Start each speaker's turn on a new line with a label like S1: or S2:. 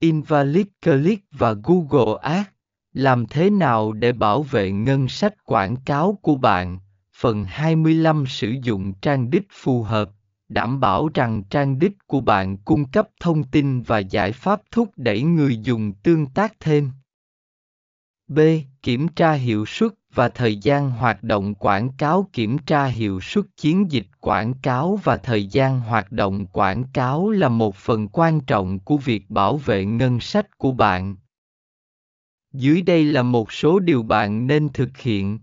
S1: Invalid Click và Google Ads. Làm thế nào để bảo vệ ngân sách quảng cáo của bạn? Phần 25 Sử dụng trang đích phù hợp, đảm bảo rằng trang đích của bạn cung cấp thông tin và giải pháp thúc đẩy người dùng tương tác thêm. B. Kiểm tra hiệu suất và thời gian hoạt động quảng cáo kiểm tra hiệu suất chiến dịch quảng cáo và thời gian hoạt động quảng cáo là một phần quan trọng của việc bảo vệ ngân sách của bạn. Dưới đây là một số điều bạn nên thực hiện.